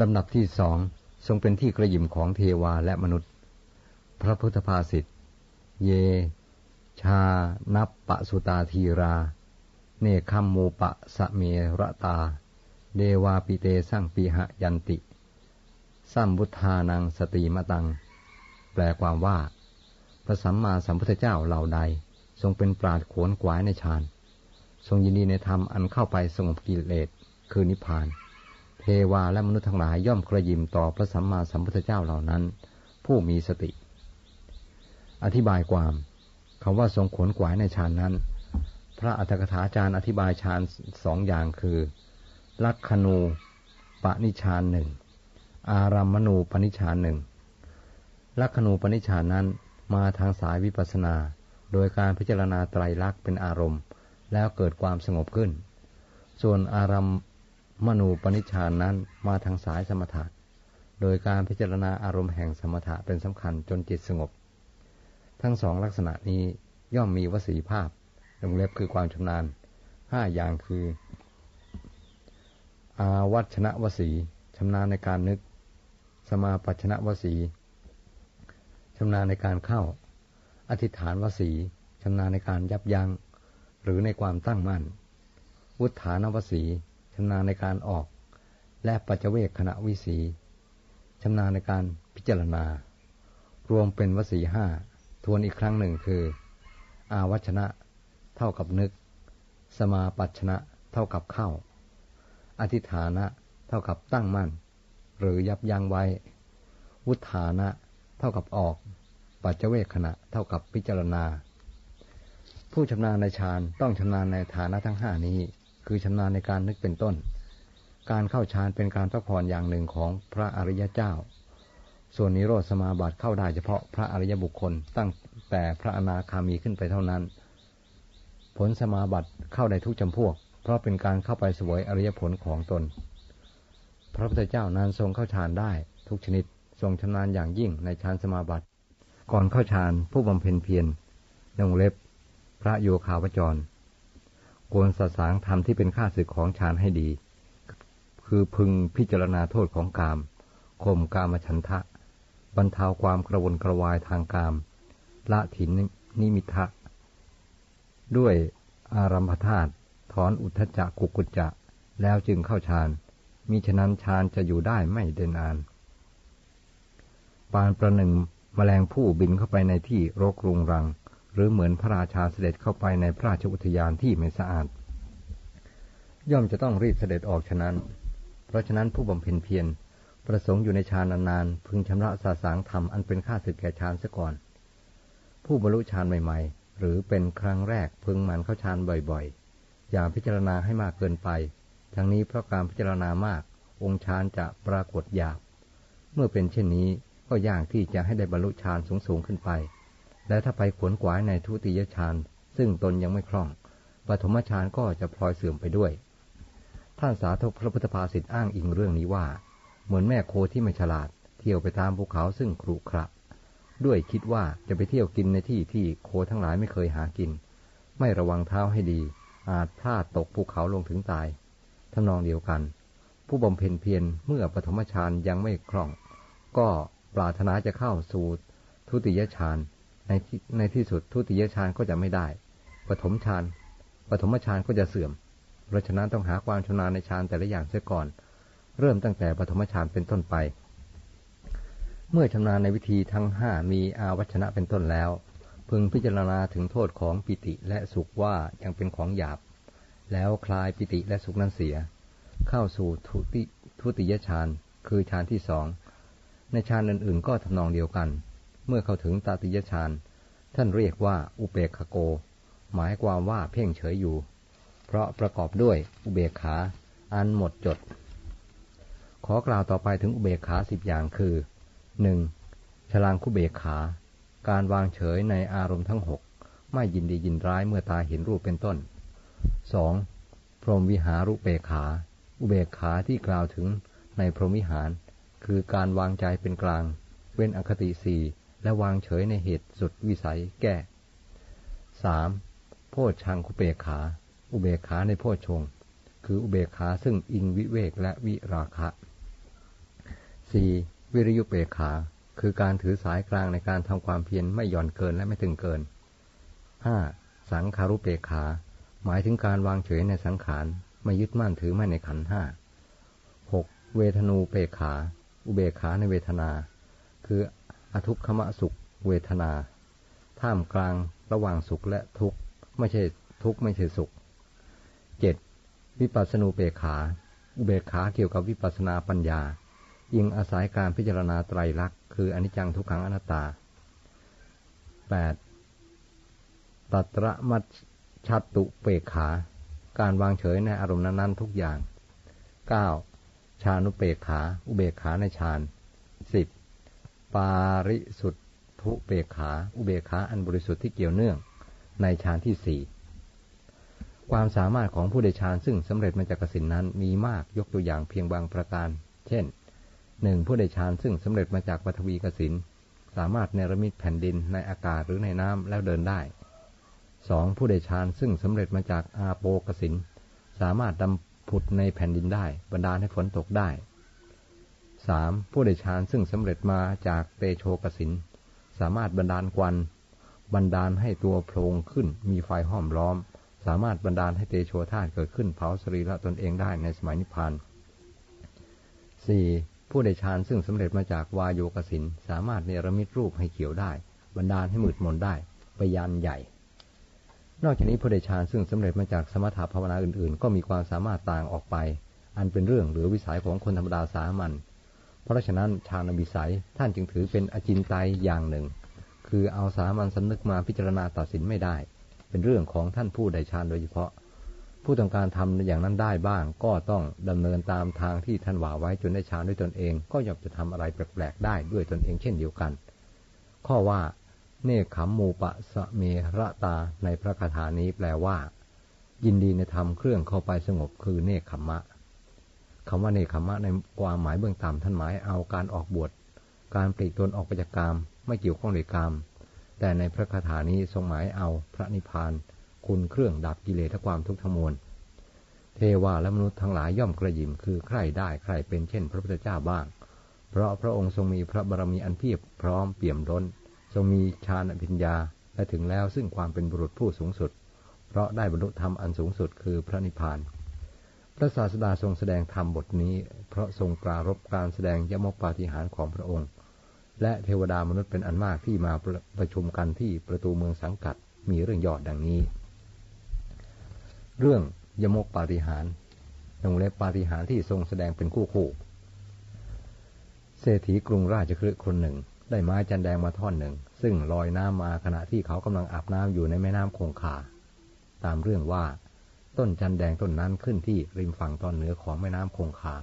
ลำดับที่สองทรงเป็นที่กระยิมของเทวาและมนุษย์ พระพุทธภาษิต เย ชา นับปะสุตาทีรา เนคัมโมปะสะเมระตา เดวาปิเตสั่งปีหะยันติสัมบุทานังสติมตัง แปลความว่า พระสัมมาสัมพุทธเจ้าเหล่าใด ทรงเป็นปราดขวนขวายในฌาน ทรงยินดีในธรรมอันเข้าไปสงบกิเลสคือนิพพาน ทวาและมนุษย์ทั้งหลายย่อมกระยิมต่อพระสัมมาสัมพุทธเจ้าเหล่านั้น ผู้มีสติ อธิบายความคำว่าทรงขวนขวายในฌานนั้น พระอัฏฐกถาจารย์อธิบายฌานสองอย่างคือ ลักขณูปนิชานหนึ่ง อารัมมณูปนิชานหนึ่งลักขณูปนิชานนั้นมาทางสายวิปัสนา โดยการพิจารณาไตรลักษณ์เป็นอารมณ์ แล้วเกิดความสงบขึ้น ส่วนอารัม มนูปนิชานนั้นมาทางสายสมถะ โดยการพิจารณาอารมณ์แห่งสมถะเป็นสำคัญจนจิตสงบ ทั้งสองลักษณะนี้ย่อมมีวสีภาพลงเล็บคือความชำนาญห้าอย่างคือ อาวัชนะวสีชำนาญในการนึก สมาปัชนะวสีชำนาญในการเข้า อธิษฐานวสีชำนาญในการยับยัง้งหรือในความตั้งมั่น วุฒานวสี ชำนาญในการออก และปัจเวกขณะวิสีชำนาญในการพิจารณา รวมเป็นวสีห้าทวนอีกครั้งหนึ่งคือ อาวัชนะ เท่ากับนึก สมาปัชนะเท่ากับเข้า อธิฐานะ เท่ากับตั้งมั่น หรือยับยั้งไว้ วุฒานะ เท่ากับออก ปัจเจเวกขณะเท่ากับพิจารณา ผู้ชำนาญในฌานต้องชำนาญในฐานะทั้งห้านี้ คือชำนาญในการนึกเป็นต้น การเข้าฌานเป็นการพักผ่อนอย่างหนึ่งของพระอริยเจ้า ส่วนนิโรธสมาบัติเข้าได้เฉพาะพระอริยบุคคลตั้งแต่พระอนาคามีขึ้นไปเท่านั้น ผลสมาบัติเข้าได้ทุกจำพวก เพราะเป็นการเข้าไปสวยอริยผลของตน พระพุทธเจ้านั้นทรงเข้าฌานได้ทุกชนิดทรงชำนาญอย่างยิ่งในฌานสมาบัติ ก่อนเข้าฌานผู้บำเพ็ญเพียรนงเล็บ พระโยคาวจร ควรสสางธรรมที่เป็นข้าศึกของฌานให้ดี คือพึงพิจารณาโทษของกามข่มกามฉันทะ บรรเทาความกระวนกระวายทางกาม ละถินนิมิทะ ด้วยอารัมพธาตุถอนอุทจักกุกุจจะ แล้วจึงเข้าฌานมิฉะนั้นฌานจะอยู่ได้ไม่เดินนาน ปานประหนึ่งมแมลงผู้บินเข้าไปในที่รกรุงรัง หรือเหมือนพระราชาเสด็จเข้าไปในพระราชอุทยานที่ไม่สะอาด ย่อมจะต้องรีบเสด็จออกฉะนั้น เพราะฉะนั้นผู้บำเพ็ญเพียรประสงค์อยู่ในฌานนานๆพึงชำระสาสางธรรมอันเป็นค่าศึกแก่ฌานซะก่อน ผู้บรรลุฌานใหม่ๆ หรือเป็นครั้งแรกพึงมันเข้าฌานบ่อยๆ อย่าพิจารณาให้มากเกินไป ทั้งนี้เพราะการพิจารณามาก องค์ฌานจะปรากฏหยาบ เมื่อเป็นเช่นนี้ก็ยากที่จะให้ได้บรรลุฌานสูงๆขึ้นไป และถ้าไปขวนขวายในทุติยฌานซึ่งตนยังไม่คล่องปฐมฌานก็จะพลอยเสื่อมไปด้วย ท่านสาธกพระพุทธภาษิตอ้างอิงเรื่องนี้ว่า เหมือนแม่โคที่ไม่ฉลาด เที่ยวไปตามภูเขาซึ่งครุขระด้วยคิดว่าจะไปเที่ยวกินในที่ที่โคทั้งหลายไม่เคยหากิน ไม่ระวังเท้าให้ดี อาจพลาดตกภูเขาลงถึงตายทำนองเดียวกัน ผู้บำเพ็ญเพียรเมื่อปฐมฌานยังไม่คล่อง ก็ปรารถนาจะเข้าสู่ทุติยฌาน ในที่ในที่สุดทุติยฌานก็จะไม่ได้ ปฐมฌาน ปฐมฌานก็จะเสื่อม เพราะฉะนั้นต้องหาความชำนาญในฌานแต่ละอย่างเสียก่อน เริ่มตั้งแต่ปฐมฌานเป็นต้นไป เมื่อชำนาญในวิธีทั้งห้ามีอาวัชนะเป็นต้นแล้ว พึงพิจารณาถึงโทษของปิติและสุขว่ายังเป็นของหยาบ แล้วคลายปิติและสุขนั้นเสีย เข้าสู่ทุติทุติยฌาน คือฌานที่สอง ในฌานอื่นๆ ก็ทำนองเดียวกัน เมื่อเข้าถึงตาติยฌานท่านเรียกว่าอุเบกขโก หมายความว่าเพ่งเฉยอยู่ เพราะประกอบด้วยอุเบกขา อันหมดจด ขอกล่าวต่อไปถึงอุเบกขาสิบอย่างคือหนึ่งฉลางคุเบกขา การวางเฉยในอารมณ์ทั้งหกไม่ยินดียินร้ายเมื่อตาเห็นรูปเป็นต้นสองพรหมวิหารุเบกขา อุเบกขาที่กล่าวถึงในพรหมวิหาร คือการวางใจเป็นกลาง เว้นอคติสี่ และวางเฉยในเหตุสุดวิสัยแก้สามโพชังคุเบขา อุเบขาในโพชงคืออุเบขาซึ่งอิงวิเวกและวิราคะสี่วิริยุเปกขา คือการถือสายกลางในการทำความเพียรไม่หย่อนเกินและไม่ถึงเกินห้าสังขารุเปขา หมายถึงการวางเฉยในสังขารไม่ยึดมั่นถือไม่ในขันห้าหกเวทนูเปขา อุเบขาในเวทนา คือ อทุกขมสุขเวทนา ท่ามกลางระหว่างสุขและทุกข์ไม่ใช่ทุกข์ไม่ใช่สุขเจ็ดวิปัสสนูเปขาอุเบกขาเกี่ยวกับวิปัสสนาปัญญา ยิงอาศัยการพิจารณาไตรลักษณ์คืออนิจจังทุกขังอนัตตา 8. ตัตระมัชชัตตุเปกขา การวางเฉยในอารมณ์นั้นๆทุกอย่าง 9. ชานุเปกขา อุเบกขาในฌาน ปาริสุทธุเปกขา อุเบขาอันบริสุทธิ์ที่เกี่ยวเนื่องในฌานที่สี่ความสามารถของผู้ได้ฌานซึ่งสำเร็จมาจากกสินนั้นมีมากยกตัวอย่างเพียงบางประการ เช่นหนึ่งผู้ได้ฌานซึ่งสำเร็จมาจากปฐวีกสินสามารถเนรมิตแผ่นดินในอากาศหรือในน้ำแล้วเดินได้สองผู้ได้ฌานซึ่งสำเร็จมาจากอาโปกสินสามารถดำผุดในแผ่นดินได้บรรดาให้ฝนตกได้ สามผู้ได้ฌานซึ่งสำเร็จมาจากเตโชกสินสามารถบรรดาลควันบรรดาลให้ตัวโพลงขึ้นมีไฟห้อมล้อม สามารถบรรดาลให้เตโชธาตุเกิดขึ้นเผาสรีระตนเองได้ในสมัยนิพพานสี่ผู้ได้ฌานซึ่งสำเร็จมาจากวายโยกสินสามารถเนรมิตรูปให้เขียวได้บรรดาลให้มืดมนได้ไปยานใหญ่ นอกจากนี้ผู้ได้ฌานซึ่งสำเร็จมาจากสมถะภาวนาอื่นๆ ก็มีความสามารถต่างออกไป อันเป็นเรื่องหรือวิสัยของคนธรรมดาสามัญ เพราะฉะนั้นฌานวิสัยท่านจึงถือเป็นอจินไตยอย่างหนึ่ง คือเอาสามัญสำนึกมาพิจารณาตัดสินไม่ได้ เป็นเรื่องของท่านผู้ได้ฌานโดยเฉพาะ ผู้ต้องการทำอย่างนั้นได้บ้าง ก็ต้องดำเนินตามทางที่ท่านว่าไว้จนได้ฌานด้วยตนเอง ก็ย่อมจะทำอะไรแปลกๆได้ด้วยตนเองเช่นเดียวกัน ข้อว่า เนคขมมูปะสเมระตาในพระคาถานี้แปลว่า ยินดีในธรรมเครื่องเข้าไปสงบคือเนคขมมะ คำว่าเนคขมะในความหมายเบื้องต่ำท่านหมายเอาการออกบวช การปลีกตนออกไปจากกรรมไม่เกี่ยวข้องในกรรมแต่ในพระคาถานี้ทรงหมายเอาพระนิพพาน คุณเครื่องดับกิเลสและความทุกข์ทั้งมวล เทวาและมนุษย์ทั้งหลายย่อมกระยิมคือใครได้ใครเป็นเช่น พระพุทธเจ้าบ้าง เพราะพระองค์ทรงมีพระบารมีอันเพียบพร้อมเปี่ยมล้น ทรงมีฌานอภิญญาและถึงแล้วซึ่งความเป็นบุรุษผู้สูงสุด เพราะได้บรรลุธรรมอันสูงสุดคือพระนิพพาน พระศาสดาทรงแสดงธรรมบทนี้ เพราะทรงปรารบการแสดงยมกปาฏิหาริย์ของพระองค์ และเทวดามนุษย์เป็นอันมากที่มาประชุมกันที่ประตูเมืองสังกัดมีเรื่องยอดดังนี้ เรื่องยมกปาฏิหาริย์วงเล็บปาฏิหาริย์ที่ทรงแสดงเป็นคู่คู่เศรษฐีกรุงราชคฤห์คนหนึ่ง ได้ไม้จันแดงมาท่อนหนึ่ง ซึ่งลอยน้ำมาขณะที่เขากำลังอาบน้ำอยู่ในแม่น้ำคงคา ตามเรื่องว่า ต้นจันแดงต้นนั้นขึ้นที่ริมฝั่งตอนเหนือของแม่น้ำคงคา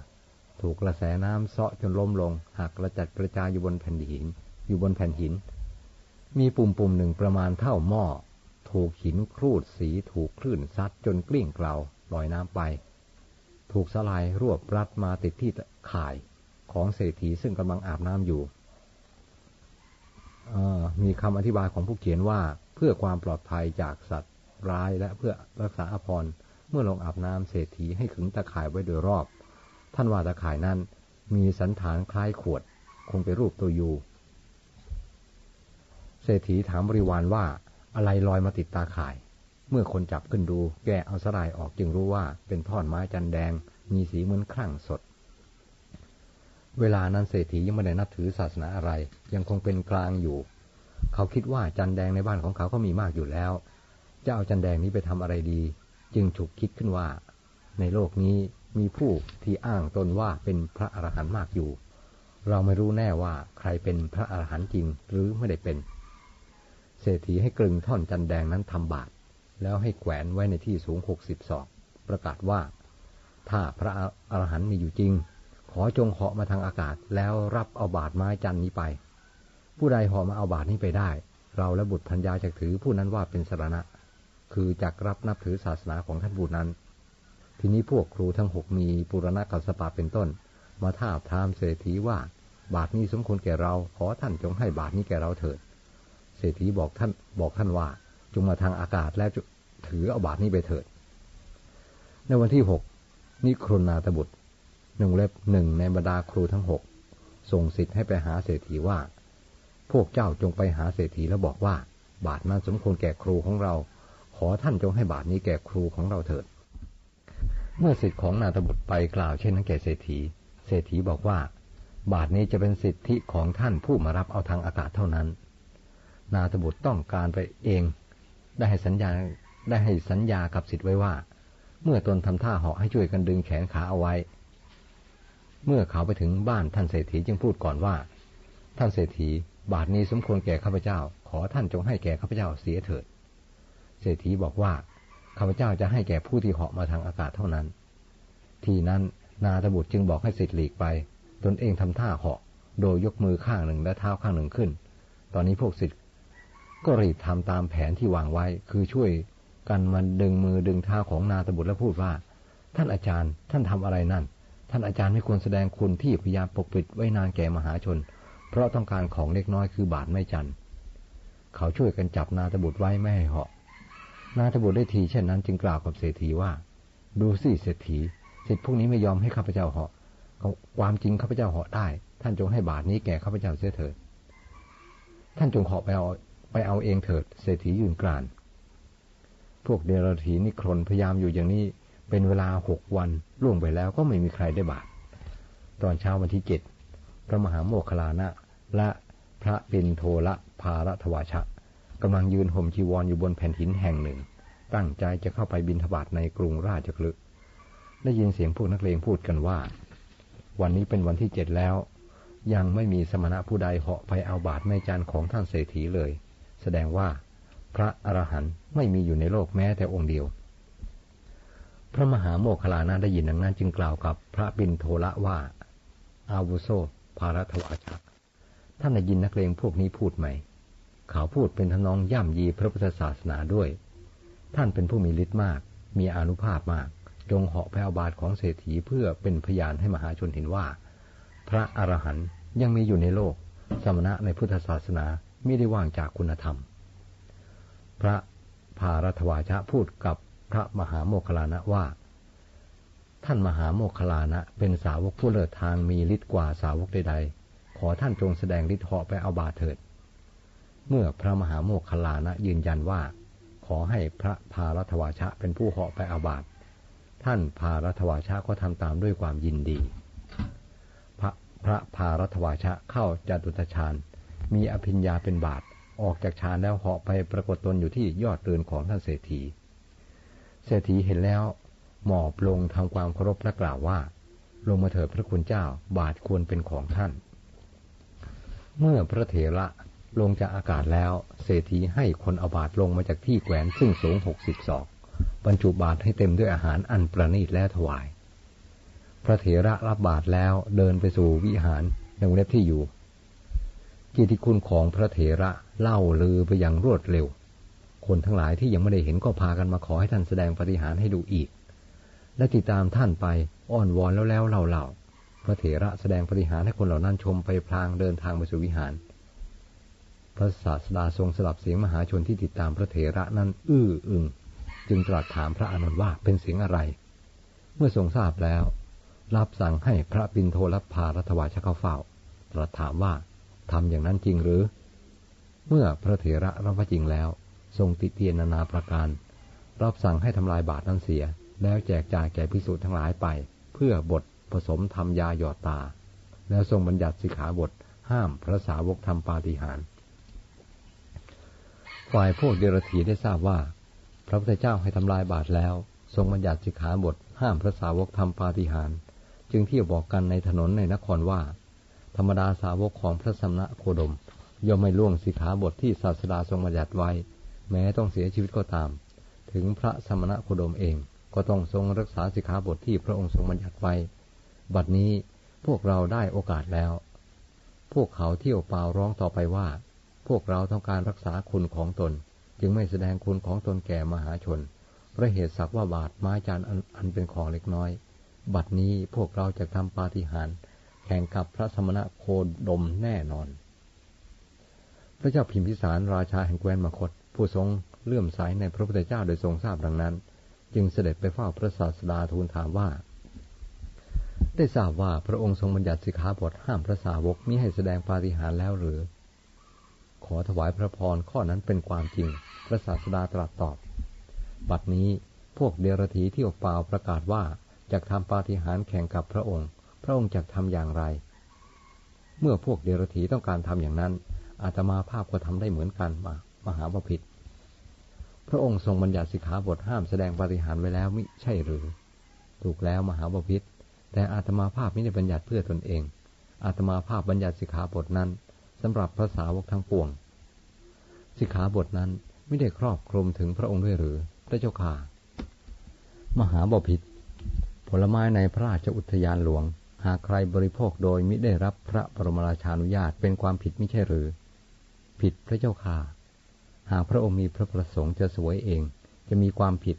ถูกกระแสน้ำเซาะจนล้มลง หักกระจัดกระจายอยู่บนแผ่นหิน อยู่บนแผ่นหิน มีปุ่มปุ่มหนึ่งประมาณเท่าหม้อ ถูกหินครูดสีถูกคลื่นซัดจนกลิ้งเกลาลอยน้ำไป ถูกสลายรวบรัดมาติดที่ข่ายของเศรษฐีซึ่งกำลังอาบน้ำอยู่มีคำอธิบายของผู้เขียนว่าเพื่อความปลอดภัยจากสัตว์ร้ายและเพื่อรักษาอภรณ์ เมื่อลงอาบน้ำเศรษฐีให้ขึงตะข่ายไว้โดยรอบ ท่านว่าตะข่ายนั้นมีสันฐานคล้ายขวด คงเป็นรูปตัวยูเศรษฐีถามบริวารว่าอะไรลอยมาติดตาข่าย เมื่อคนจับขึ้นดู แกเอาสลายออกจึงรู้ว่าเป็นท่อนไม้จันแดง มีสีเหมือนครั่งสด เวลานั้นเศรษฐียังไม่ได้นับถือศาสนาอะไร ยังคงเป็นกลางอยู่ เขาคิดว่าจันแดงในบ้านของเขาก็มีมากอยู่แล้ว จะเอาจันแดงนี้ไปทำอะไรดี จึงฉุกคิดขึ้นว่า ในโลกนี้มีผู้ที่อ้างตนว่าเป็นพระอรหันต์มากอยู่ เราไม่รู้แน่ว่าใครเป็นพระอรหันต์จริงหรือไม่ได้เป็น เศรษฐีให้กลึงท่อนจันแดงนั้นทำบาตรแล้วให้แขวนไว้ในที่สูงหกสิบศอกประกาศว่า ถ้าพระอรหันต์มีอยู่จริง ขอจงเหาะมาทางอากาศแล้วรับเอาบาตรไม้จันนี้ไป ผู้ใดเหาะมาเอาบาตรนี้ไปได้ เราและบุตรพัญญาจะถือผู้นั้นว่าเป็นสรณะ คือจักรับนับถือศาสนาของท่านบุตรนั้น ทีนี้พวกครูทั้งหกมีปุรณะกัสปะเป็นต้น มาท้าทามเศรษฐีว่า บาทนี้สมควรแก่เรา ขอท่านจงให้บาทนี้แก่เราเถิด เศรษฐีบอกท่านบอกท่านว่าจงมาทางอากาศแล้วถือเอาบาทนี้ไปเถิด ในวันที่หกนิครนาตบุตรหนึ่งเล็บหนึ่งในบรรดาครูทั้งหกส่งสิทธิ์ให้ไปหาเศรษฐีว่า พวกเจ้าจงไปหาเศรษฐีแล้วบอกว่า บาทนั้นสมควรแก่ครูของเรา อท่านจงให้บาทนี้แก่ครูของเราเถิด เมื่อสิทธิของนาตบุตรไปกล่าวเช่นนั้นแก่เศรษฐี เศรษฐีบอกว่า บาทนี้จะเป็นสิทธิของท่านผู้มารับเอาทางอากาศเท่านั้น นาตบุตรต้องการไปเอง ได้ให้สัญญาได้ให้สัญญากับสิทธิ์ไว้ว่า เมื่อตนทำท่าเหาะให้ช่วยกันดึงแขนขาเอาไว้ เมื่อเขาไปถึงบ้านท่านเศรษฐีจึงพูดก่อนว่า ท่านเศรษฐีบาทนี้สมควรแก่ข้าพเจ้า ขอท่านจงให้แก่ข้าพเจ้าเสียเถิด เศรษฐีบอกว่าข้าพเจ้าจะให้แก่ผู้ที่เหาะมาทางอากาศเท่านั้น ทีนั้นนาตบุตรจึงบอกให้สิทธิ์หลีกไป ตนเองทำท่าเหาะ โดยยกมือข้างหนึ่งและเท้าข้างหนึ่งขึ้น ตอนนี้พวกสิทธิ์ก็รีบทำตามแผนที่วางไว้ คือช่วยกันมันดึงมือดึงเท้าของนาตบุตรและพูดว่า ท่านอาจารย์ท่านทำอะไรนั่น ท่านอาจารย์ไม่ควรแสดงคุณที่พยายามปกปิดไว้นานแก่มหาชน เพราะต้องการของเล็กน้อยคือบาทไม่จันเขาช่วยกันจับนาตบุตรไว้ไม่ให้เหาะ นาตบุตรได้ทีเช่นนั้นจึงกล่าวกับเศรษฐีว่า ดูสิเศรษฐีสิทธิพวกนี้ไม่ยอมให้ข้าพเจ้าเหาะความจริงข้าพเจ้าเหาะได้ ท่านจงให้บาทนี้แก่ข้าพเจ้าเสียเถิด ท่านจงเหาะไปเอาไปเอาเองเถิด เศรษฐียืนกราน พวกเดรัจฉีนิครนพยายามอยู่อย่างนี้เป็นเวลาหกวันล่วงไปแล้วก็ไม่มีใครได้บาท ตอนเช้าวันที่เจ็ดพระมหาโมคคลานะและพระปินโทละภารทวาชะ กำลังยืนห่มจีวรออยู่บนแผ่นหินแห่งหนึ่ง ตั้งใจจะเข้าไปบินทบาทในกรุงราชคลึได้ยินเสียงพวกนักเลงพูดกันว่า วันนี้เป็นวันที่เจ็ดแล้ว ยังไม่มีสมณะผู้ใดเหาะไปเอาบาทไม่จันของท่านเศรษฐีเลย แสดงว่าพระอรหันต์ไม่มีอยู่ในโลกแม้แต่องค์เดียว พระมหาโมคคลานะได้ยินดังนั้นจึงกล่าวกับพระบินโทละว่า อาวุโสภารทวาชะท่านได้ยินนักเลงพวกนี้พูดไหม เขาพูดเป็นทนองย่ำยีพระพุทธศาสนาด้วย ท่านเป็นผู้มีฤทธิ์มาก มีอนุภาพมาก จงเหาะแพวบาทของเศรษฐีเพื่อเป็นพยานให้มหาชนเห็นว่า พระอรหันต์ยังมีอยู่ในโลก สมณะในพุทธศาสนาไม่ได้ว่างจากคุณธรรม พระภารทวาชะพูดกับพระมหาโมคลานะว่า ท่านมหาโมคคลานะเป็นสาวกผู้เลิศทางมีฤทธิ์กว่าสาวกใดๆ ขอท่านจงแสดงฤทธิ์เหาะไปเอาบาเถิด เมื่อพระมหาโมคคลานะยืนยันว่า ขอให้พระภารทวาชะเป็นผู้เหาะไปอาบาตท่านภารทวาชะก็ทำตามด้วยความยินดี พระพระภารทวาชะเข้าจตุตฌานมีอภิญญาเป็นบาทออกจากฌานแล้วเหาะไปปรากฏตนอยู่ที่ยอดเรือนของท่านเศรษฐี เศรษฐีเห็นแล้วหมอบลงทำความเคารพและกล่าวว่า ลงมาเถิดพระคุณเจ้าบาทควรเป็นของท่าน เมื่อพระเถระ ลงจากอากาศแล้ว เศรษฐีให้คนเอาบาทลงมาจากที่แขวนซึ่งสูงหกสิบศอกบรรจุบาทให้เต็มด้วยอาหารอันประณีตและถวาย พระเถระรับบาทแล้วเดินไปสู่วิหารในวงเล็บที่อยู่ กิติคุณของพระเถระเล่าลือไปอย่างรวดเร็ว คนทั้งหลายที่ยังไม่ได้เห็นก็พากันมาขอให้ท่านแสดงปฏิหารให้ดูอีก และติดตามท่านไปอ้อนวอนแล้วแล้วเล่าเล่าพระเถระแสดงปฏิหารให้คนเหล่านั้นชมไปพลางเดินทางไปสู่วิหาร พระศาสดาทรงสลับเสียงมหาชนที่ติดตามพระเถระนั้น อื้ออึง จึงตรัสถามพระอานนท์ว่าเป็นเสียงอะไร เมื่อทรงทราบแล้ว รับสั่งให้พระปินโทรพารัตวาชเข้าเฝ้า ตรัสถามว่าทำอย่างนั้นจริงหรือ เมื่อพระเถระรับว่าจริงแล้ว ทรงติเตียนนานาประการ รับสั่งให้ทำลายบาทนั้นเสีย แล้วแจกจ่ายแก่พิสูจน์ทั้งหลายไป เพื่อบทผสมทำยาหยอดตา แล้วทรงบัญญัติสิกขาบทห้ามพระสาวกทำปาฏิหาริย์ ฝ่ายพวกเดรัจฉีได้ทราบว่า พระพุทธเจ้าให้ทำลายบาทแล้ว ทรงบัญญัติสิกขาบทห้ามพระสาวกทำปาฏิหาริย์จึงเที่ยวบอกกันในถนนในนครว่า ธรรมดาสาวกของพระสมณะโคดม ย่อมไม่ล่วงสิกขาบทที่ศาสดาทรงบัญญัติไว้ แม้ต้องเสียชีวิตก็ตาม ถึงพระสมณะโคดมเองก็ต้องทรงรักษาสิกขาบทที่พระองค์ทรงบัญญัติไว้ บัดนี้พวกเราได้โอกาสแล้ว พวกเขาเที่ยวเปล่าร้องต่อไปว่า พวกเราต้องการรักษาคุณของตน จึงไม่แสดงคุณของตนแก่มหาชนเพราะเหตุสักว่าบาทไม้จานอันเป็นของเล็กน้อย บัดนี้พวกเราจะทำปาฏิหาริย์แข่งกับพระสมณะโคดมแน่นอน พระเจ้าพิมพิสารราชาแห่งแคว้นมคต ผู้ทรงเลื่อมใสในพระพุทธเจ้าโดยทรงทราบดังนั้น จึงเสด็จไปเฝ้าพระศาสดาทูลถามว่า ได้ทราบว่าพระองค์ทรงบัญญัติสิกขาบทห้ามพระสาวกมิให้แสดงปาฏิหาริย์แล้วหรือ ขอถวายพระพรข้อนั้นเป็นความจริง พระศาสดาตรัสตอบ บัดนี้พวกเดรธีที่อกเปล่าประกาศว่าจะทำปาฏิหาริย์แข่งกับพระองค์ พระองค์จะทำอย่างไร เมื่อพวกเดรธีต้องการทำอย่างนั้น อาตมาภาพก็ทำได้เหมือนกันมามหาบพิษพระองค์ทรงบัญญัติสิกขาบทห้ามแสดงปาฏิหาริย์ไว้แล้วมิใช่หรือ ถูกแล้วมหาบพิษแต่อาตมาภาพไม่ได้บัญญัติเพื่อตนเอง อาตมาภาพบัญญัติสิกขาบทนั้น สำหรับพระสาวกทั้งปวง สิกขาบทนั้นไม่ได้ครอบคลุมถึงพระองค์ด้วยหรือ พระเจ้าข่ามหาบพิษผลไม้ในพระราชอุทยานหลวง หากใครบริโภคโดยมิได้รับพระบรมราชานุญาตเป็นความผิดไม่ใช่หรือ ผิดพระเจ้าข่าหากพระองค์มีพระประสงค์จะสวยเอง จะมีความผิด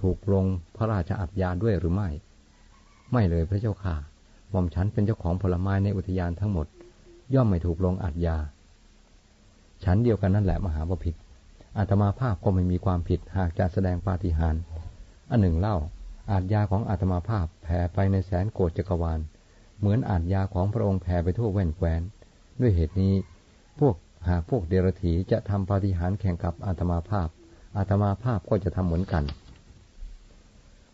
ถูกลงพระราชอัญญาด้วยหรือไม่ ไม่เลยพระเจ้าค่ะหม่อมฉันเป็นเจ้าของผลไม้ในอุทยานทั้งหมด ย่อมไม่ถูกลงอัญญาฉันเดียวกันนั่นแหละมหาบพิษอาตมาภาพก็ไม่มีความผิดหากจะแสดงปาฏิหาริย์อันหนึ่งเล่าอาจยาของอาตมาภาพแผ่ไปในแสนโกดจักรวาล เหมือนอาจยาของพระองค์แผ่ไปทั่วแว่นแคว้น ด้วยเหตุนี้ พวกหากพวกเดรถีจะทำปาฏิหาริย์แข่งกับอาตมาภาพ อาตมาภาพก็จะทำเหมือนกัน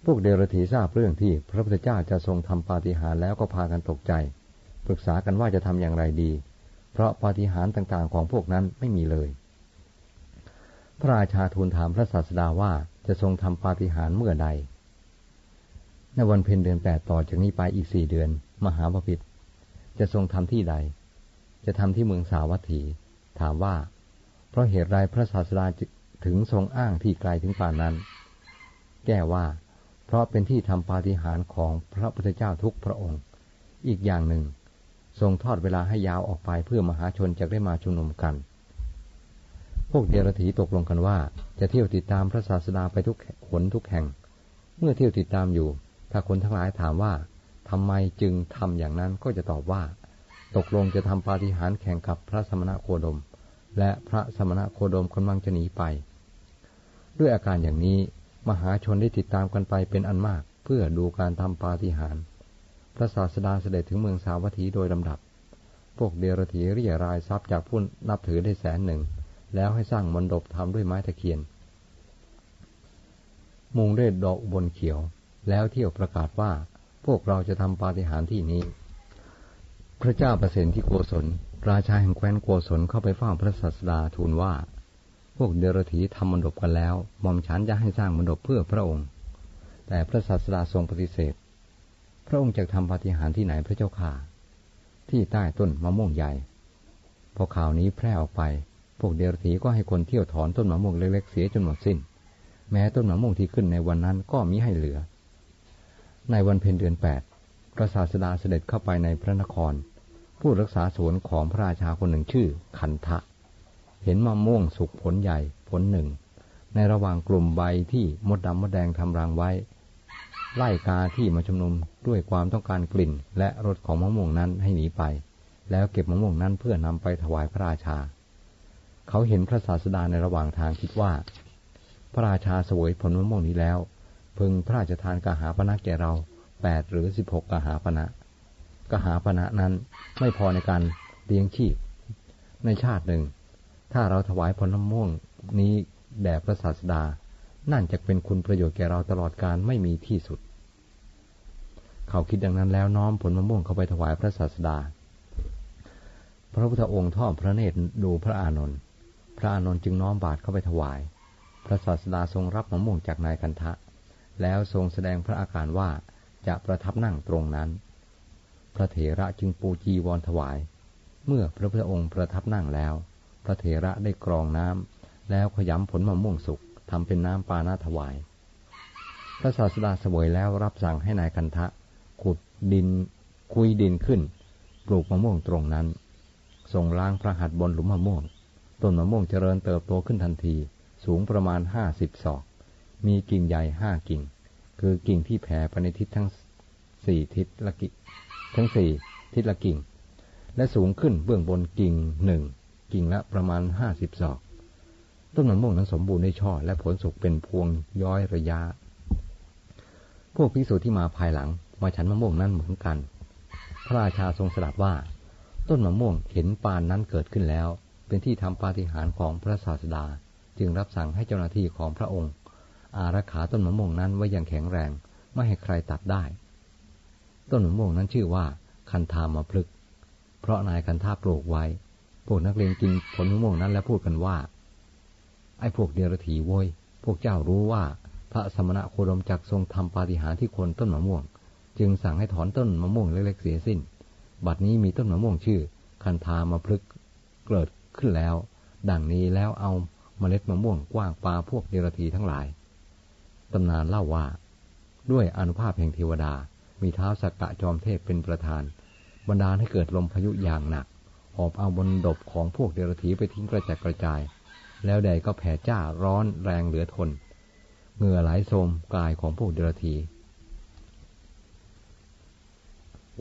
พวกเดรถีทราบเรื่องที่พระพุทธเจ้าจะทรงทำปาฏิหาริย์แล้วก็พากันตกใจ ปรึกษากันว่าจะทำอย่างไรดี เพราะปาฏิหาริย์ต่างๆของพวกนั้นไม่มีเลย พระราชาทูลถามพระศาสดาว่าจะทรงทำปาฏิหาริย์เมื่อใด ในวันเพ็ญเดือนแปดต่อจากนี้ไปอีกสี่เดือน มหาปพิธจะทรงทำที่ใด จะทำที่เมืองสาวัตถี ถามว่า เพราะเหตุไรพระศาสดาถึงทรงอ้างที่ไกลถึงป่านนั้น แก้ว่า เพราะเป็นที่ทำปาฏิหาริย์ของพระพุทธเจ้าทุกพระองค์ อีกอย่างหนึ่ง ทรงทอดเวลาให้ยาวออกไปเพื่อมหาชนจะได้มาชุมนุมกัน พวกเดรถีตกลงกันว่า จะเที่ยวติดตามพระศาสดาไปทุกขนทุกแห่ง เมื่อเที่ยวติดตามอยู่ ถ้าคนทั้งหลายถามว่าทำไมจึงทำอย่างนั้นก็จะตอบว่า ตกลงจะทำปาฏิหาริย์แข่งกับพระสมณะโคดม และพระสมณะโคดมกำลังจะหนีไป ด้วยอาการอย่างนี้มหาชนได้ติดตามกันไปเป็นอันมาก เพื่อดูการทำปาฏิหาริย์ พระศาสดาเสด็จถึงเมืองสาวัตถีโดยลำดับ พวกเดรธีเรียรายทรัพย์จากผู้นับถือได้แสนหนึ่ง แล้วให้สร้างมณฑปทำด้วยไม้ตะเคียน มุงด้วยดอกบนเขียว แล้วเที่ยวประกาศว่าพวกเราจะทำปาฏิหาริย์ที่นี้ พระเจ้าประสิทธิโกศล ราชาแห่งแคว้นโกศลเข้าไปเฝ้าพระศาสดาทูลว่า พวกเดรธีทำมณฑปกันแล้วหม่อมฉันจะให้สร้างมณฑปเพื่อพระองค์ แต่พระศาสดาทรงปฏิเสธ พระองค์จะทำปาฏิหาริย์ที่ไหนพระเจ้าข่าที่ใต้ต้นมะม่วงใหญ่ พอข่าวนี้แพร่ออกไป พวกเดรธีก็ให้คนเที่ยวถอนต้นมะม่วงเล็กๆเสียจนหมดสิ้น แม้ต้นมะม่วงที่ขึ้นในวันนั้นก็มิให้เหลือ ในวันเพ็ญเดือนแปดพระศาสดาเสด็จเข้าไปในพระนคร ผู้รักษาสวนของพระราชาคนหนึ่งชื่อ ขันทะ เห็นมะม่วงสุกผลใหญ่ผลหนึ่ง ในระหว่างกลุ่มใบที่มดดำมดแดงทำรังไว้ ไล่กาที่มาชุมนุมด้วยความต้องการกลิ่น และรสของมะม่วงนั้นให้หนีไป แล้วเก็บมะม่วงนั้นเพื่อนำไปถวายพระราชา เขาเห็นพระศาสดาในระหว่างทางคิดว่า พระราชาสวยผลมะม่วงนี้แล้ว พึงพระราชทานกหาปณะแก่เราแปดหรือสิบหกกหาปณะกหาปณะนั้นไม่พอในการเลี้ยงชีพ ในชาติหนึ่ง ถ้าเราถวายผลมะม่วงนี้แด่พระศาสดา นั่นจะเป็นคุณประโยชน์แก่เราตลอดการไม่มีที่สุด เขาคิดดังนั้นแล้วน้อมผลมะม่วงเข้าไปถวายพระศาสดา พระพุทธองค์ทอดพระเนตรดูพระอานนท์ พระอานนท์จึงน้อมบาตรเข้าไปถวาย พระศาสดาทรงรับมะม่วงจากนายกันทะ แล้วทรงแสดงพระอาการว่าจะประทับนั่งตรงนั้น พระเถระจึงปูจีวรถวาย เมื่อพระพุทธองค์ประทับนั่งแล้ว พระเถระได้กรองน้ำแล้วขยำผลมะม่วงสุก ทำเป็นน้ำปานาถวาย พระศาสดาสวยแล้วรับสั่งให้นายกันทะ ขุดดิน คุยดินขึ้น ปลูกมะม่วงตรงนั้น ส่งล้างพระหัตถ์บนหลุมมะม่วง ต้นมะม่วงเจริญเติบโตขึ้นทันที สูงประมาณห้าสิบศอก มีกิ่งใหญ่ห้ากิ่ง คือกิ่งที่แผ่ไปในทิศทั้งสี่ทิศละกิทั้งสี่ทิศละกิ่ง และสูงขึ้นเบื้องบนกิ่งหนึ่งกิ่งละประมาณห้าสิบศอก ต้นมะม่วงนั้นสมบูรณ์ในช่อและผลสุกเป็นพวงย้อยระยะ พวกพิสูจน์ที่มาภายหลัง มาฉันมะม่วงนั้นเหมือนกัน พระราชาทรงสดับว่า ต้นมะม่วงเห็นปานนั้นเกิดขึ้นแล้ว เป็นที่ทำปาฏิหาริย์ของพระศาสดา จึงรับสั่งให้เจ้าหน้าที่ของพระองค์ อารักขาต้นมะม่วงนั้นไว้อย่างแข็งแรง ไม่ให้ใครตัดได้ ต้นมะม่วงนั้นชื่อว่าคันธามะพลึก เพราะนายคันธาปลูกไว้ พวกนักเรียนกินผลมะม่วงนั้นแล้วพูดกันว่า ไอ้พวกเดรัจฉีโวยพวกเจ้ารู้ว่าพระสมณะโคดมจักทรงทำปาฏิหาริย์ที่คนต้นมะม่วง จึงสั่งให้ถอนต้นมะม่วงเล็กๆเสียสิ้น บัดนี้มีต้นมะม่วงชื่อ คันธามะพลึกเกิดขึ้นแล้ว ดังนี้แล้วเอาเมล็ดมะม่วงกว้างปลาพวกเดรัจฉีทั้งหลายตำนานเล่าว่า ด้วยอนุภาพแห่งเทวดา มีเท้าสักกะจอมเทพเป็นประธานบรรดาให้เกิดลมพายุอย่างหนักหอบเอาบนดบของพวกเดรัจฉีไปทิ้งกระจัดกระจาย แล้วแดดก็แผ่จ้าร้อนแรงเหลือทน เหงื่อไหลโสมกายของพวกเดรัจฉี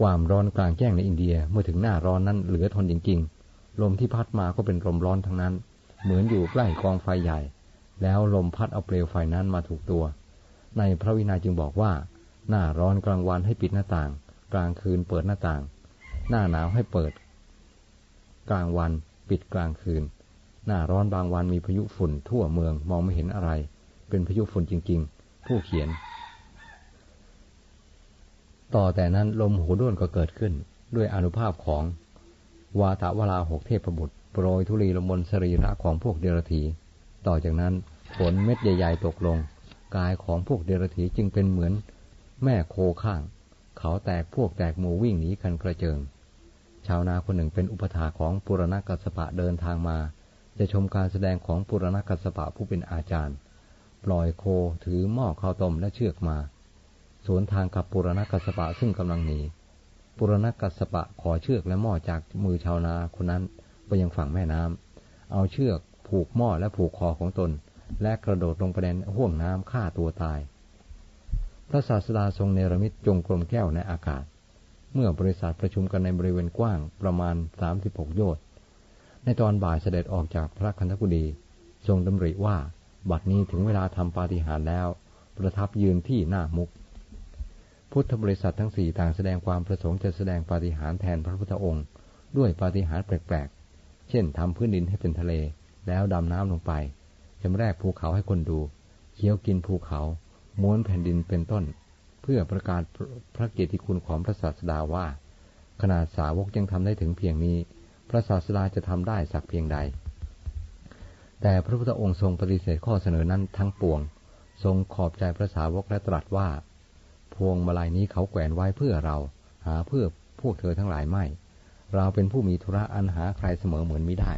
ความร้อนกลางแจ้งในอินเดียเมื่อถึงหน้าร้อนนั้นเหลือทนจริงๆ ลมที่พัดมาก็เป็นลมร้อนทั้งนั้น เหมือนอยู่ใกล้กองไฟใหญ่ แล้วลมพัดเอาเปลวไฟนั้นมาถูกตัว ในพระวินัยจึงบอกว่า หน้าร้อนกลางวันให้ปิดหน้าต่าง กลางคืนเปิดหน้าต่าง หน้าหนาวให้เปิด กลางวันปิดกลางคืน หน้าร้อนบางวันมีพายุฝุ่นทั่วเมืองมองไม่เห็นอะไร เป็นพายุฝนจริง ๆ ผู้เขียน ต่อแต่นั้นลมหูด้วนก็เกิดขึ้น ด้วยอนุภาพของวาตะวลาหกเทพบุตรโปรยธุลีลงบนสรีระของพวกเดรธีต่อจากนั้นฝนเม็ดใหญ่ ๆ ตกลง กายของพวกเดรธีจึงเป็นเหมือน แม่โคข้าง เขาแตกพวกแตกหมูวิ่งหนีกันกระเจิง ชาวนาคนหนึ่งเป็นอุปถาของปุรณกัสปะเดินทางมา จะชมการแสดงของปุรณกัสปะผู้เป็นอาจารย์ ปล่อยโคถือหม้อข้าวต้มและเชือกมา สวนทางกับปุรณกัสปะซึ่งกำลังหนีปุรณกัสปะขอเชือกและหม้อจากมือชาวนาคนนั้นไปยังฝั่งแม่น้ำเอาเชือกผูกหม้อและผูกคอของตน และกระโดดลงประเด็นห่วงน้ำฆ่าตัวตาย พระศาสดาทรงเนรมิตจงกรมแก้วในอากาศ เมื่อบริษัทประชุมกันในบริเวณกว้างประมาณสามสิบหกโยชน์ ในตอนบ่ายเสด็จออกจากพระคันธกุฎีทรงดำริว่าบัดนี้ถึงเวลาทำปาฏิหาริย์แล้ว ประทับยืนที่หน้ามุก พุทธบริษัททั้งสี่ต่างแสดงความประสงค์จะแสดงปาฏิหาริย์แทนพระพุทธองค์ ด้วยปาฏิหาริย์แปลกๆ เช่นทำพื้นดินให้เป็นทะเล แล้วดำน้ำลงไปจำแรกภูเขาให้คนดูเคี้ยวกินภูเขา ม้วนแผ่นดินเป็นต้น เพื่อประกาศพระเกียรติคุณของพระศาสดาว่า ขนาดสาวกยังทำได้ถึงเพียงนี้ พระศาสดาจะทำได้สักเพียงใด แต่พระพุทธองค์ทรงปฏิเสธข้อเสนอนั้นทั้งปวง ทรงขอบใจพระสาวกและตรัสว่า พวงมาลัยนี้เขาแขวนไว้เพื่อเรา หาเพื่อพวกเธอทั้งหลายไม่ เราเป็นผู้มีธุระอันหาใครเสมอเหมือนมิได้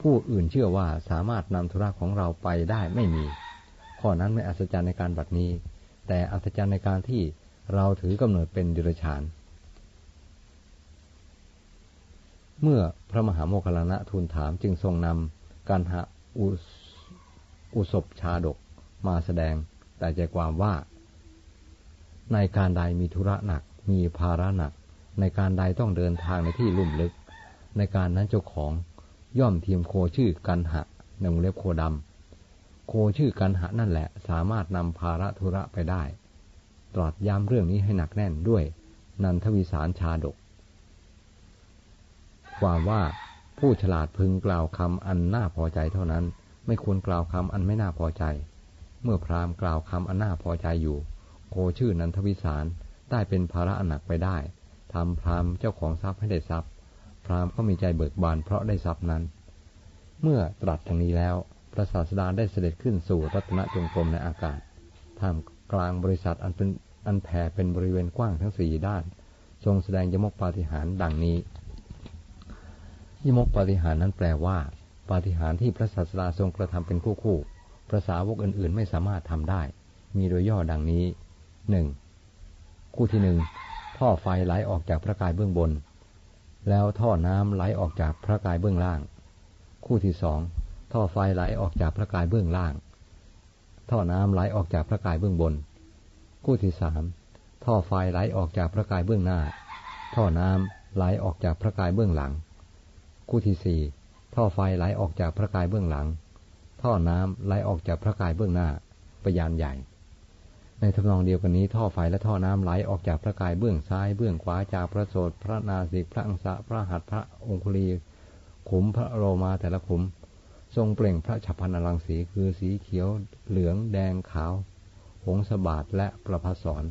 ผู้อื่นเชื่อว่าสามารถนำธุระของเราไปได้ไม่มี ข้อนั้นไม่อัศจรรย์ในการบัดนี้ แต่อัศจรรย์ในการที่เราถือกำเนิดเป็นดิรชาน เมื่อพระมหาโมคคลานะทูลถามจึงทรงนำการหาอุศบชาดกมาแสดง แต่ใจความว่า ในการใดมีธุระหนัก มีภาระหนัก ในการใดต้องเดินทางในที่ลุ่มลึก ในการนั้นเจ้าของย่อมทีมโคชื่อกันหะหนึ่งเล็บโคดำโคชื่อกันหะนั่นแหละ สามารถนำภาระธุระไปได้ ตรัสย้ำเรื่องนี้ให้หนักแน่นด้วย นันทวิสารชาดก ความว่าผู้ฉลาดพึงกล่าวคำอันน่าพอใจเท่านั้น ไม่ควรกล่าวคำอันไม่น่าพอใจ เมื่อพราหมณ์กล่าวคำอันน่าพอใจอยู่ โคชื่อนันทวิสารได้เป็นภาระอันหนักไปได้ทำพราหมณ์เจ้าของทรัพย์ให้ได้ทรัพย์ พราหมณ์ก็มีใจเบิกบานเพราะได้ทรัพย์นั้น เมื่อตรัสทางนี้แล้วพระศาสดาได้เสด็จขึ้นสู่รัตนจงกรมในอากาศท่ามกลางบริษัทอันเป็นอันแผ่เป็นบริเวณกว้างทั้งสี่ด้าน ทรงแสดงยมกปาฏิหาริย์ดังนี้ ยมกปาฏิหารนั้นแปลว่า ปาฏิหารที่พระศาสดาทรงกระทำเป็นคู่คู่พระสาวกอื่นๆ ไม่สามารถทำได้ มีโดยย่อดังนี้หนึ่งคู่ที่หนึ่งท่อไฟไหลออกจากพระกายเบื้องบน แล้วท่อน้ำไหลออกจากพระกายเบื้องล่าง คู่ที่สองท่อไฟไหลออกจากพระกายเบื้องล่าง ท่อน้ำไหลออกจากพระกายเบื้องบน คู่ที่สามท่อไฟไหลออกจากพระกายเบื้องหน้า ท่อน้ำไหลออกจากพระกายเบื้องหลัง คู่ที่สี่ท่อไฟไหลออกจากพระกายเบื้องหลัง ท่อน้ำไหลออกจากพระกายเบื้องหน้าปยานใหญ่ ในทำนองเดียวกันนี้ ท่อไฟและท่อน้ำไหลออกจากพระกายเบื้องซ้ายเบื้องขวาจากพระโสดพระนาสิกพระอังสะพระหัตถ์พระองคุลีขุมพระโรมาแต่ละขุม ทรงเปล่งพระฉัพันอลังสีคือสีเขียว เหลืองแดงขาว หงสบาทและประภาสอน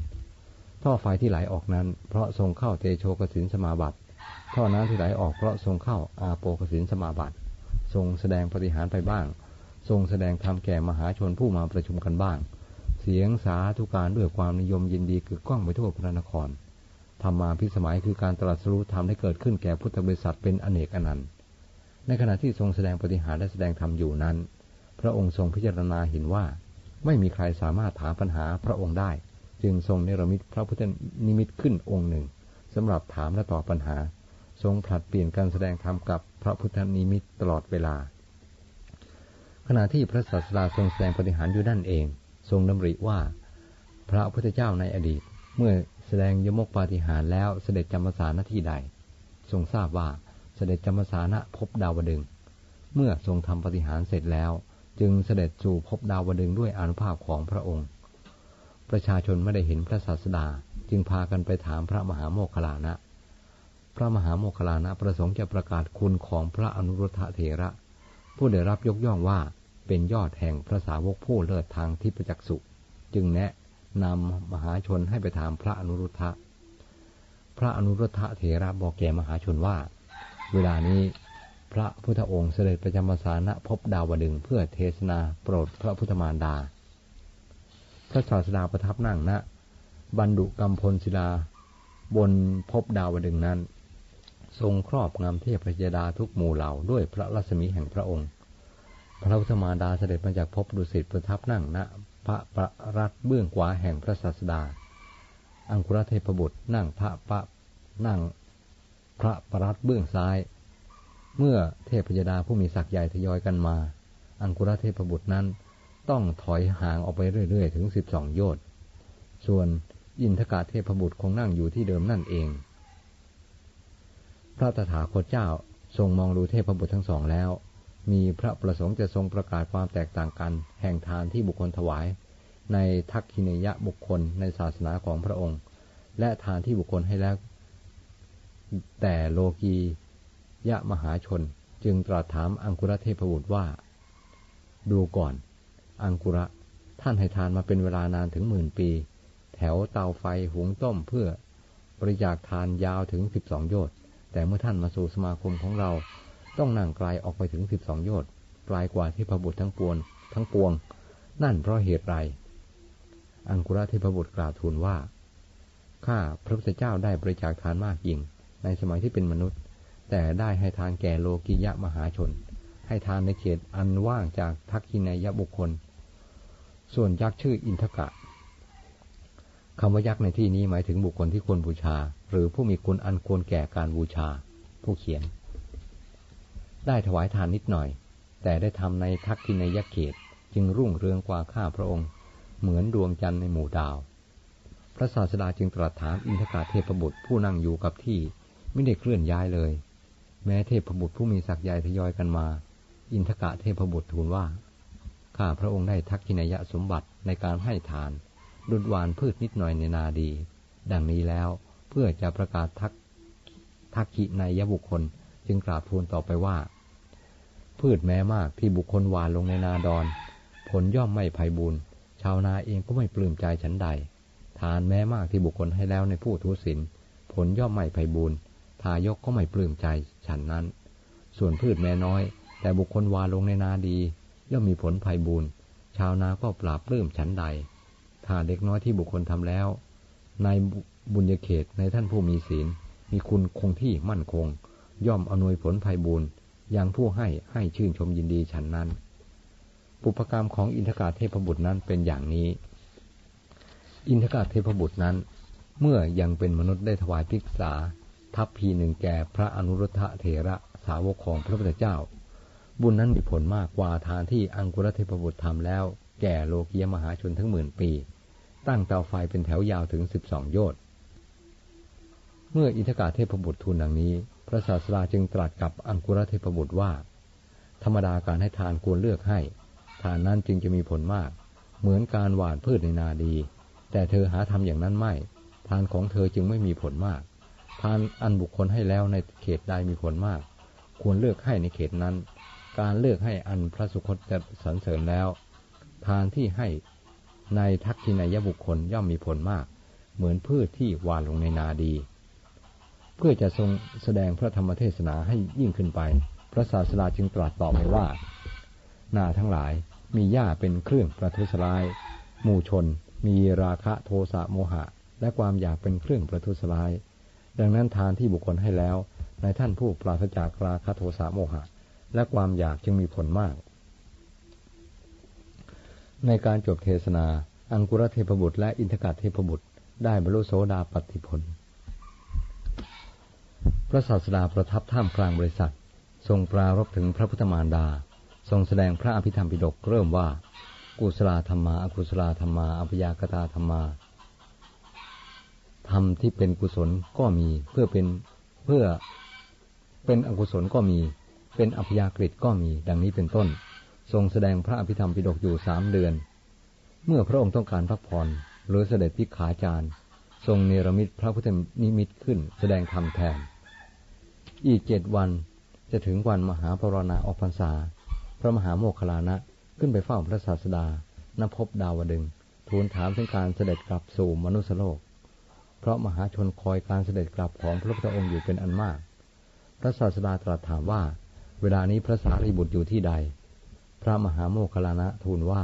ท่อไฟที่ไหลออกนั้น เพราะทรงเข้าเตโชกสินสมาบัติ ท่อน้ำที่ไหลออกเพราะทรงเข้าอาโปกสินสมาบัติ ทรงแสดงปฏิหารไปบ้าง ทรงแสดงธรรมแก่มหาชนผู้มาประชุมกันบ้าง เสียงสาธุการด้วยความนิยมยินดีกึกก้องไปทั่วพระนครธรรมาพิสมัยคือการตรัสรู้ธรรมได้เกิดขึ้นแก่พุทธบริษัทเป็นอเนกอนันต์ ในขณะที่ทรงแสดงปฏิหารและแสดงธรรมอยู่นั้น พระองค์ทรงพิจารณาเห็นว่า ไม่มีใครสามารถถามปัญหาพระองค์ได้ จึงทรงเนรมิตพระพุทธนิมิตขึ้นองค์หนึ่งสำหรับถามและตอบปัญหา ทรงผลัดเปลี่ยนการแสดงธรรมกับพระพุทธนิมิตตลอดเวลา ขณะที่พระศาสดาทรงแสดงปฏิหารอยู่ด้านเอง ทรงดำริว่า พระพุทธเจ้าในอดีต เมื่อแสดงยมกปาฏิหารแล้วเสด็จจำพรรษาหน้าที่ใด ทรงทราบว่าเสด็จจำพรรษาณพบดาวดึง เมื่อทรงทำปฏิหารเสร็จแล้ว จึงเสด็จสู่พบดาวดึงด้วยอนุภาพของพระองค์ ประชาชนไม่ได้เห็นพระศาสดาจึงพากันไปถามพระมหาโมคคลานะ ระมหาโมคคลานะประสงค์จะประกาศคุณของพระอนุรุทธเถระ ผู้ได้รับยกย่องว่าเป็นยอดแห่งพระสาวกผู้เลิศทางทิพจักสุจึงแนะนำมหาชนให้ไปถามพระอนุรุทธะ พระอนุรุทธะเถระบอกแก่มหาชนว่า เวลานี้พระพุทธองค์เสด็จประจำพรรษาณพบดาวดึงเพื่อเทศนาโปรดพระพุทธมารดา พระศาสดาประทับนั่งณนะบรรดุกรรมพลศิลา บนพบดาวดึงนั้น ทรงครอบงำเทพพยดาทุกหมู่เหล่าด้วยพระรัศมีแห่งพระองค์ พระพุทธมารดาเสด็จมาจากพบดุสิตประทับนั่งณพระประรัตเบื้องขวาแห่งพระศาสดา อังคุรเทพบุตรนั่งพระปะนั่งพระประรัตเบื้องซ้าย เมื่อเทพยดาผู้มีศักย์ใหญ่ทยอยกันมา อังคุรเทพบุตรนั้นต้องถอยห่างออกไปเรื่อยๆ ถึงสิบสองโยชน์ส่วนอินทกาเทพบุตรคงนั่งอยู่ที่เดิมนั่นเอง พระตถาคตเจ้าทรงมองดูเทพบุตรทั้งสองแล้ว มีพระประสงค์จะทรงประกาศความแตกต่างกัน แห่งทานที่บุคคลถวาย ในทักขินยะบุคคลในศาสนาของพระองค์ และทานที่บุคคลให้แล้ว แต่โลกียะมหาชนจึงตรัสถามอังคุระเทพบุตรว่า ดูก่อน อังกุระท่านให้ทานมาเป็นเวลานานถึงหมื่นปี แถวเตาไฟหุงต้มเพื่อบริจาคทานยาวถึงสิบสองโยชน์ แต่เมื่อท่านมาสู่สมาคมของเรา ต้องนั่งไกลออกไปถึงสิบสองโยชน์ไกลกว่าที่พระบุตรทั้งปวงทั้งปวง นั่นเพราะเหตุไร อังกุระเทพบุตรกล่าวทูลว่า ข้าพระพุทธเจ้าได้บริจาคทานมากยิ่ง ในสมัยที่เป็นมนุษย์ แต่ได้ให้ทานแก่โลกิยะมหาชน ให้ทานในเขตอันว่างจากทักขินายบุคคล ส่วนยักษ์ชื่ออินทกะคำว่ายักษ์ในที่นี้หมายถึงบุคคลที่ควรบูชา หรือผู้มีคุณอันควรแก่การบูชา ผู้เขียน ได้ถวายทานนิดหน่อย แต่ได้ทำในทักษินยักเขตจึงรุ่งเรืองกว่าข้าพระองค์ เหมือนดวงจันทร์ในหมู่ดาว พระศาสดาจึงตรัสถามอินทกะเทพบุตรผู้นั่งอยู่กับที่ไม่ได้เคลื่อนย้ายเลย แม้เทพบุตรผู้มีศักย์ใหญ่ทยอยกันมา อินทกะเทพบุตรทูลว่าข้าพระองค์ได้ทักขินยสมบัติในการให้ทานดุดวานพืชนิดหน่อยในนาดี ดังนี้แล้ว เพื่อจะประกาศทักทักขินายบุคคล จึงกราบทูลต่อไปว่า พืชแม้มากที่บุคคลหวานลงในนาดอน ผลย่อมไม่ไพ่บุญชาวนาเองก็ไม่ปลื้มใจฉันใด ทานแม้มากที่บุคคลให้แล้วในผู้ทุศินผลย่อมไม่ไพ่บุญทายกก็ไม่ปลื้มใจฉันนั้น ส่วนพืชแม้น้อย แต่บุคคลวานลงในนาดี ย่อมมีผลภัยบุญชาวนาก็ปราบปลื้มฉันใดถ้าเด็กน้อยที่บุคคลทำแล้ว ใน บุญญเขตในท่านผู้มีศีล มีคุณคงที่มั่นคง ย่อมอำนวยผลภัยบุญอย่างผู้ให้ให้ชื่นชมยินดีฉันนั้น ปุพกรรมของอินทกาเทพบุตรนั้นเป็นอย่างนี้ อินทกาเทพบุตรนั้น เมื่อยังเป็นมนุษย์ได้ถวายภิกษา ทัพพีหนึ่งแก่พระอนุรุทธะเถระสาวกของพระพุทธเจ้า บุญนั้นมีผลมากกว่าทานที่อังกุรเทพบุตรทำแล้ว แก่โลกียมหาชนทั้งหมื่นปี ตั้งเตาไฟเป็นแถวยาวถึงสิบสองโยชน์ เมื่ออินทกาเทพบุตรทูลดังนี้ พระศาสดาจึงตรัสกับอังกุรเทพบุตรว่า ธรรมดาการให้ทานควรเลือกให้ ทานนั้นจึงจะมีผลมาก เหมือนการหว่านพืชในนาดี แต่เธอหาทำอย่างนั้นไม่ ทานของเธอจึงไม่มีผลมาก ทานอันบุคคลให้แล้วในเขตใดมีผลมาก ควรเลือกให้ในเขตนั้น การเลือกให้อันพระสุคตจะสรรเสริญแล้ว ทานที่ให้ในทักษินายบุคคลย่อมมีผลมาก เหมือนพืชที่หว่านลงในนาดี เพื่อจะทรงแสดงพระธรรมเทศนาให้ยิ่งขึ้นไป พระศาสดาจึงตรัสตอบไปว่านาทั้งหลายมีหญ้าเป็นเครื่องประทุษร้าย หมู่ชน มีราคะโทสะโมหะ และความอยากเป็นเครื่องประทุษร้าย ดังนั้นทานที่บุคคลให้แล้ว ในท่านผู้ปราศจากราคะโทสะโมหะ และความอยากจึงมีผลมาก ในการจบเทศนา อังกุรเทพบุตรและอินทกาเทพบุตรได้บรรลุโสดาปฏิผล พระศาสดาประทับท่ามกลางบริษัท ทรงปรารบถึงพระพุทธมารดา ทรงแสดงพระอภิธรรมปิฎกเริ่มว่า กุศลธรรมาอกุศลธรรมาอภิยากตาธรรมาธรรมที่เป็นกุศลก็มีเพื่อเป็นเพื่อเป็นอกุศลก็มี เป็นอภิยากฤิก็มี ดังนี้เป็นต้น ทรงแสดงพระอภิธรรมปิฎกอยู่สามเดือน เมื่อพระองค์ต้องการพักผ่อนหรือเสด็จพิขาจารย์ ทรงเนรมิตพระพุทธนิมิตขึ้นแสดงธรรมแทน อีกเจ็ดวันจะถึงวันมหาปรณาออกพรรษา พระมหาโมคคลานะขึ้นไปเฝ้าพระศาสดา ณพบดาวดึงทูลถามถึงการเสด็จกลับสู่มนุษยโลก เพราะมหาชนคอยการเสด็จกลับของพระพุทธองค์อยู่เป็นอันมาก พระศาสดาตรัสถามว่า เวลานี้พระสารีบุตรอยู่ที่ใด พระมหาโมคคลานะทูลว่า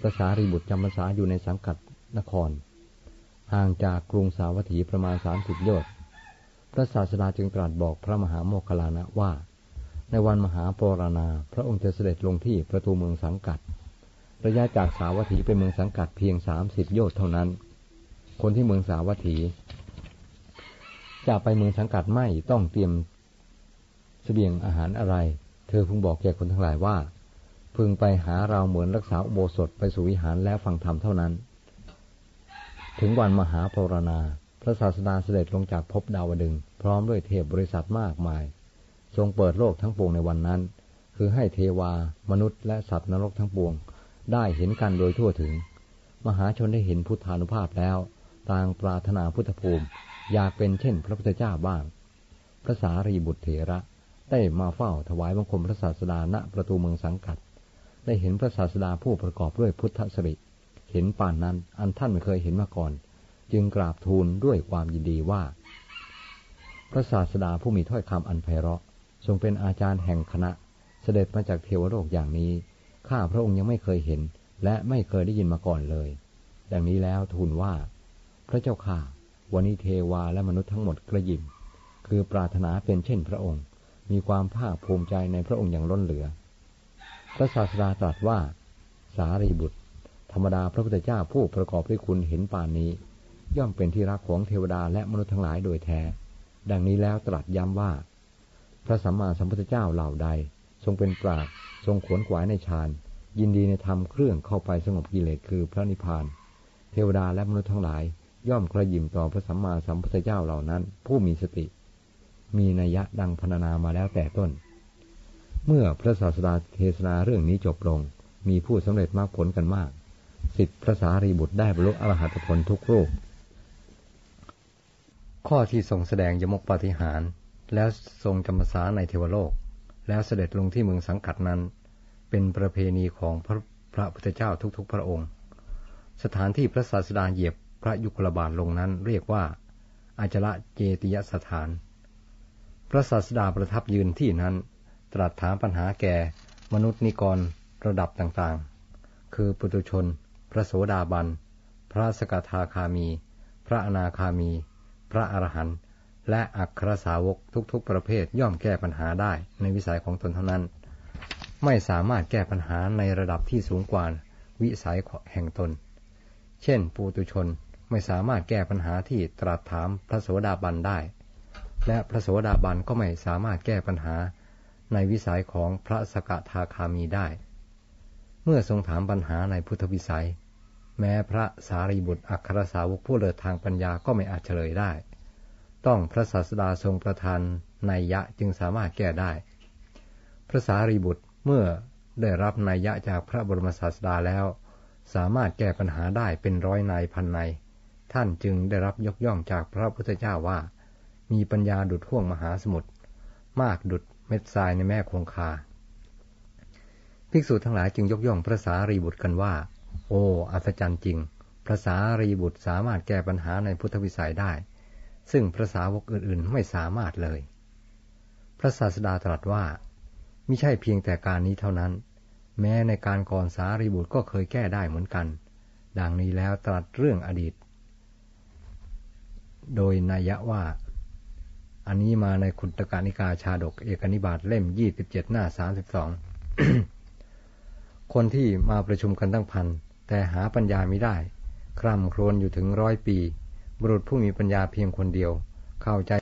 พระสารีบุตรจำพรรษาอยู่ในสังกัดนคร ห่างจากกรุงสาวัตถีประมาณสามสิบโยชน์พระศาสดาจึงตรัสบอกพระมหาโมคคลานะว่า ในวันมหาปรณาพระองค์จะเสด็จลงที่ประตูเมืองสังกัด ระยะจากสาวัตถีไปเมืองสังกัดเพียงสามสิบโยชน์เท่านั้น คนที่เมืองสาวัตถี จะไปเมืองสังกัดไม่ต้องเตรียมเสบียงอาหารอะไร เธอพึงบอกแก่คนทั้งหลายว่า พึงไปหาเราเหมือนรักษาอุโบสถไปสู่วิหารแล้วฟังธรรมเท่านั้น ถึงวันมหาปรณา พระศาสดาเสด็จลงจากภพดาวดึง พร้อมด้วยเทพบริษัทมากมาย ทรงเปิดโลกทั้งปวงในวันนั้น คือให้เทวา มนุษย์และสัตว์นรกทั้งปวง ได้เห็นกันโดยทั่วถึง มหาชนได้เห็นพุทธานุภาพแล้ว ต่างปรารถนาพุทธภูมิ อยากเป็นเช่น พระพุทธเจ้าบ้าง พระสารีบุตรเถระได้มาเฝ้าถวายบังคมพระศาสดาณประตูเมืองสังกัด ได้เห็นพระศาสดาผู้ประกอบด้วยพุทธสิริ เห็นป่านนั้น อันท่านไม่เคยเห็นมาก่อน จึงกราบทูลด้วยความยินดีว่า พระศาสดาผู้มีถ้อยคำอันไพเราะ ทรงเป็นอาจารย์แห่งคณะ เสด็จมาจากเทวโลกอย่างนี้ ข้าพระองค์ยังไม่เคยเห็น และไม่เคยได้ยินมาก่อนเลย ดังนี้แล้วทูลว่า พระเจ้าข่าวันนี้เทวาและมนุษย์ทั้งหมดกระยิมคือปรารถนาเป็นเช่นพระองค์ มีความภาคภูมิใจในพระองค์อย่างล้นเหลือ พระศาสดาตรัสว่า สารีบุตร ธรรมดาพระพุทธเจ้าผู้ประกอบด้วยคุณเห็นป่านนี้ ย่อมเป็นที่รักของเทวดาและมนุษย์ทั้งหลายโดยแท้ ดังนี้แล้วตรัสย้ำว่า พระสัมมาสัมพุทธเจ้าเหล่าใด ทรงเป็นปราดทรงขวนขวายในฌานยินดีในธรรมเครื่องเข้าไปสงบกิเลสคือพระนิพพาน เทวดาและมนุษย์ทั้งหลาย ย่อมกระยิมต่อพระสัมมาสัมพุทธเจ้าเหล่านั้น ผู้มีสติ มีนัยยะดังพรรณนามาแล้วแต่ต้น เมื่อพระศาสดาเทศนาเรื่องนี้จบลง มีผู้สำเร็จมากผลกันมาก สิทธิพระสารีบุตรได้บรรลุอรหัตผลทุกรูป ข้อที่ทรงแสดงยมกปาฏิหาร แล้วทรงจำพรรษาในเทวโลก แล้วเสด็จลงที่เมืองสังกัดนั้น เป็นประเพณีของพระพระพุทธเจ้าทุกๆ พระองค์ สถานที่พระศาสดาเหยียบพระยุคลบาทลงนั้นเรียกว่าอาจละเจติยสถาน พระศาสดาประทับยืนที่นั้น ตรัสถามปัญหาแก่มนุษย์นิกรระดับต่างๆ คือปุตุชน พระโสดาบัน พระสกทาคามี พระอนาคามี พระอรหันต์และอัครสาวกทุกๆ ประเภทย่อมแก้ปัญหาได้ในวิสัยของตนเท่านั้น ไม่สามารถแก้ปัญหาในระดับที่สูงกว่าวิสัยแห่งตน เช่น ปูตุชนไม่สามารถแก้ปัญหาที่ตรัสถามพระโสดาบันได้ และพระโสดาบันก็ไม่สามารถแก้ปัญหาในวิสัยของพระสกทาคามีได้ เมื่อทรงถามปัญหาในพุทธวิสัย แม้พระสารีบุตรอัครสาวกผู้เลิศทางปัญญาก็ไม่อาจเฉลยได้ ต้องพระศาสดาทรงประทานนัยยะจึงสามารถแก้ได้ พระสารีบุตรเมื่อได้รับนัยยะจากพระบรมศาสดาแล้ว สามารถแก้ปัญหาได้เป็นร้อยนายพันนายท่านจึงได้รับยกย่องจากพระพุทธเจ้าว่า มีปัญญาดุดห่วงมหาสมุทรมากดุดเม็ดทรายในแม่คงคา ภิกษุทั้งหลายจึงยกย่องพระสารีบุตรกันว่า โอ้อัศจรรย์จริง พระสารีบุตรสามารถแก้ปัญหาในพุทธวิสัยได้ ซึ่งพระสาวกอื่นๆไม่สามารถเลย พระศาสดาตรัสว่าไม่ใช่เพียงแต่การนี้เท่านั้น แม้ในการก่อนสารีบุตรก็เคยแก้ได้เหมือนกัน ดังนี้แล้วตรัสเรื่องอดีต โดยนัยว่า อันนี้มาในคุตกานิกาชาดกเอกนิบาตเล่มยี่สิบเจ็ดหน้าสามสิบสอง คนที่มาประชุมกันตั้งพัน แต่หาปัญญาไม่ได้ คร่ำครวญอยู่ถึงร้อยปี บุรุษผู้มีปัญญาเพียงคนเดียว เข้าใจ